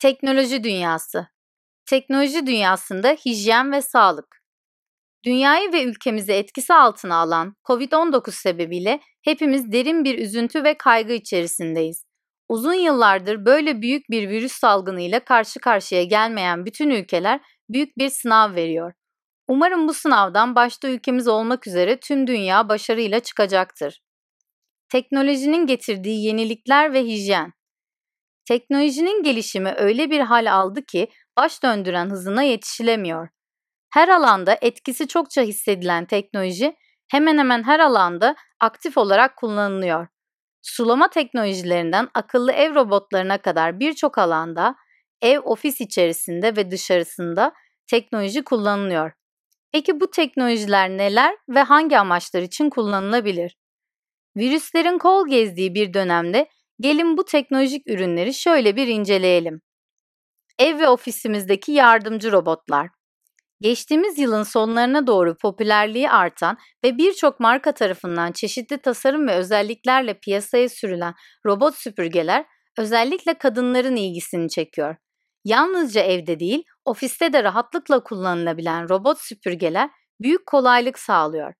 Teknoloji dünyası. Teknoloji dünyasında hijyen ve sağlık. Dünyayı ve ülkemizi etkisi altına alan COVID-19 sebebiyle hepimiz derin bir üzüntü ve kaygı içerisindeyiz. Uzun yıllardır böyle büyük bir virüs salgınıyla karşı karşıya gelmeyen bütün ülkeler büyük bir sınav veriyor. Umarım bu sınavdan başta ülkemiz olmak üzere tüm dünya başarıyla çıkacaktır. Teknolojinin getirdiği yenilikler ve hijyen. Teknolojinin gelişimi öyle bir hal aldı ki baş döndüren hızına yetişilemiyor. Her alanda etkisi çokça hissedilen teknoloji hemen hemen her alanda aktif olarak kullanılıyor. Sulama teknolojilerinden akıllı ev robotlarına kadar birçok alanda ev ofis içerisinde ve dışarısında teknoloji kullanılıyor. Peki bu teknolojiler neler ve hangi amaçlar için kullanılabilir? Virüslerin kol gezdiği bir dönemde gelin bu teknolojik ürünleri şöyle bir inceleyelim. Ev ve ofisimizdeki yardımcı robotlar. Geçtiğimiz yılın sonlarına doğru popülerliği artan ve birçok marka tarafından çeşitli tasarım ve özelliklerle piyasaya sürülen robot süpürgeler özellikle kadınların ilgisini çekiyor. Yalnızca evde değil, ofiste de rahatlıkla kullanılabilen robot süpürgeler büyük kolaylık sağlıyor.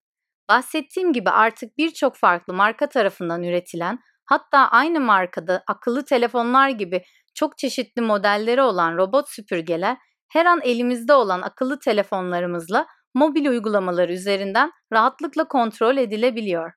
Bahsettiğim gibi artık birçok farklı marka tarafından üretilen, hatta aynı markada akıllı telefonlar gibi çok çeşitli modelleri olan robot süpürgeler her an elimizde olan akıllı telefonlarımızla mobil uygulamalar üzerinden rahatlıkla kontrol edilebiliyor.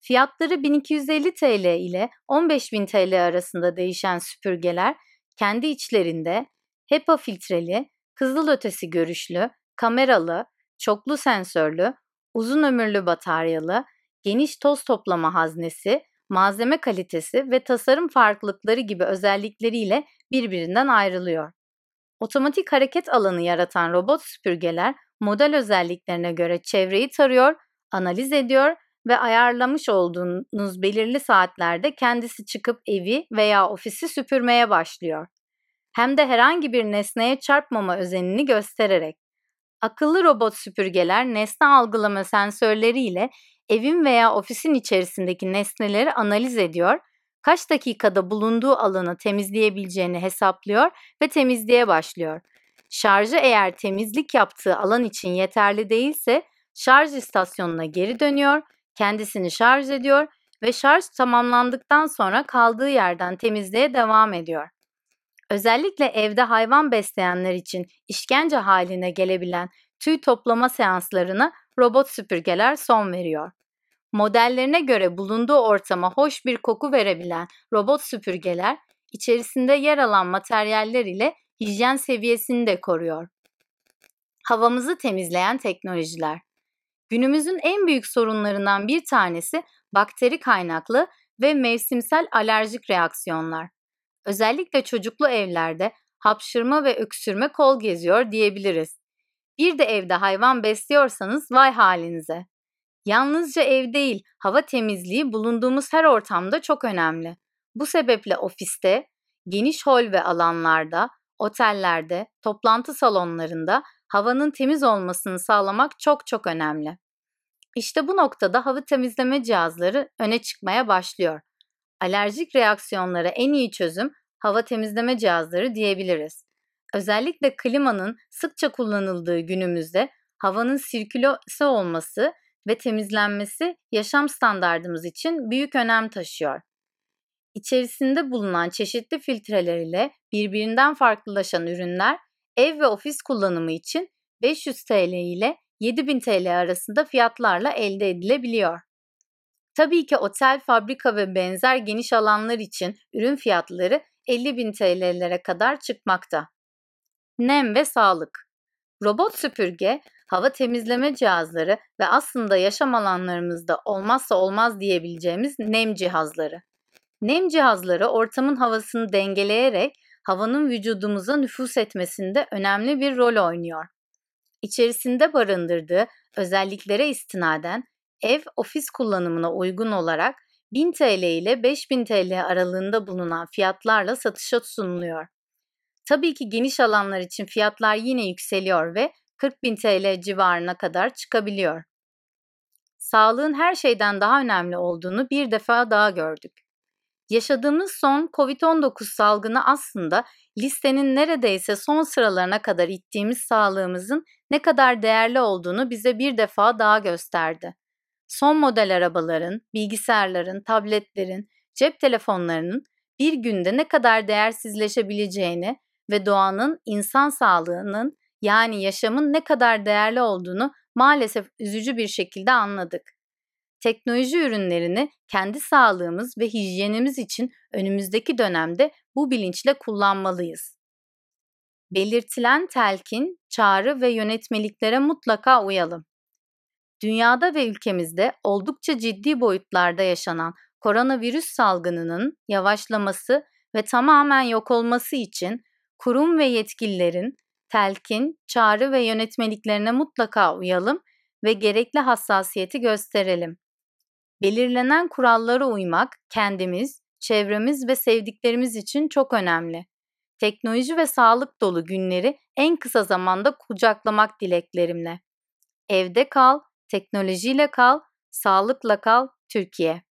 Fiyatları 1250 TL ile 15.000 TL arasında değişen süpürgeler kendi içlerinde HEPA filtreli, kızılötesi görüşlü, kameralı, çoklu sensörlü, uzun ömürlü bataryalı, geniş toz toplama haznesi, malzeme kalitesi ve tasarım farklılıkları gibi özellikleriyle birbirinden ayrılıyor. Otomatik hareket alanı yaratan robot süpürgeler model özelliklerine göre çevreyi tarıyor, analiz ediyor ve ayarlamış olduğunuz belirli saatlerde kendisi çıkıp evi veya ofisi süpürmeye başlıyor. Hem de herhangi bir nesneye çarpmama özenini göstererek. Akıllı robot süpürgeler nesne algılama sensörleriyle evin veya ofisin içerisindeki nesneleri analiz ediyor, kaç dakikada bulunduğu alanı temizleyebileceğini hesaplıyor ve temizliğe başlıyor. Şarjı eğer temizlik yaptığı alan için yeterli değilse şarj istasyonuna geri dönüyor, kendisini şarj ediyor ve şarj tamamlandıktan sonra kaldığı yerden temizliğe devam ediyor. Özellikle evde hayvan besleyenler için işkence haline gelebilen tüy toplama seanslarına robot süpürgeler son veriyor. Modellerine göre bulunduğu ortama hoş bir koku verebilen robot süpürgeler içerisinde yer alan materyaller ile hijyen seviyesini de koruyor. Havamızı temizleyen teknolojiler. Günümüzün en büyük sorunlarından bir tanesi bakteri kaynaklı ve mevsimsel alerjik reaksiyonlar. Özellikle çocuklu evlerde hapşırma ve öksürme kol geziyor diyebiliriz. Bir de evde hayvan besliyorsanız vay halinize. Yalnızca ev değil, hava temizliği bulunduğumuz her ortamda çok önemli. Bu sebeple ofiste, geniş hol ve alanlarda, otellerde, toplantı salonlarında havanın temiz olmasını sağlamak çok çok önemli. İşte bu noktada hava temizleme cihazları öne çıkmaya başlıyor. Alerjik reaksiyonlara en iyi çözüm hava temizleme cihazları diyebiliriz. Özellikle klimanın sıkça kullanıldığı günümüzde havanın sirkülese olması ve temizlenmesi yaşam standardımız için büyük önem taşıyor. İçerisinde bulunan çeşitli filtreler ile birbirinden farklılaşan ürünler ev ve ofis kullanımı için 500 TL ile 7000 TL arasında fiyatlarla elde edilebiliyor. Tabii ki otel, fabrika ve benzer geniş alanlar için ürün fiyatları 50.000 TL'lere kadar çıkmakta. Nem ve sağlık. Robot süpürge, hava temizleme cihazları ve aslında yaşam alanlarımızda olmazsa olmaz diyebileceğimiz nem cihazları. Nem cihazları ortamın havasını dengeleyerek havanın vücudumuza nüfus etmesinde önemli bir rol oynuyor. İçerisinde barındırdığı özelliklere istinaden ev ofis kullanımına uygun olarak 1000 TL ile 5000 TL aralığında bulunan fiyatlarla satışa sunuluyor. Tabii ki geniş alanlar için fiyatlar yine yükseliyor ve 40.000 TL civarına kadar çıkabiliyor. Sağlığın her şeyden daha önemli olduğunu bir defa daha gördük. Yaşadığımız son COVID-19 salgını aslında listenin neredeyse son sıralarına kadar ittiğimiz sağlığımızın ne kadar değerli olduğunu bize bir defa daha gösterdi. Son model arabaların, bilgisayarların, tabletlerin, cep telefonlarının bir günde ne kadar değersizleşebileceğini ve doğanın insan sağlığının yani yaşamın ne kadar değerli olduğunu maalesef üzücü bir şekilde anladık. Teknoloji ürünlerini kendi sağlığımız ve hijyenimiz için önümüzdeki dönemde bu bilinçle kullanmalıyız. Belirtilen telkin, çağrı ve yönetmeliklere mutlaka uyalım. Dünyada ve ülkemizde oldukça ciddi boyutlarda yaşanan koronavirüs salgınının yavaşlaması ve tamamen yok olması için kurum ve yetkililerin telkin, çağrı ve yönetmeliklerine mutlaka uyalım ve gerekli hassasiyeti gösterelim. Belirlenen kurallara uymak kendimiz, çevremiz ve sevdiklerimiz için çok önemli. Teknoloji ve sağlık dolu günleri en kısa zamanda kucaklamak dileklerimle. Evde kal, teknolojiyle kal, sağlıkla kal, Türkiye.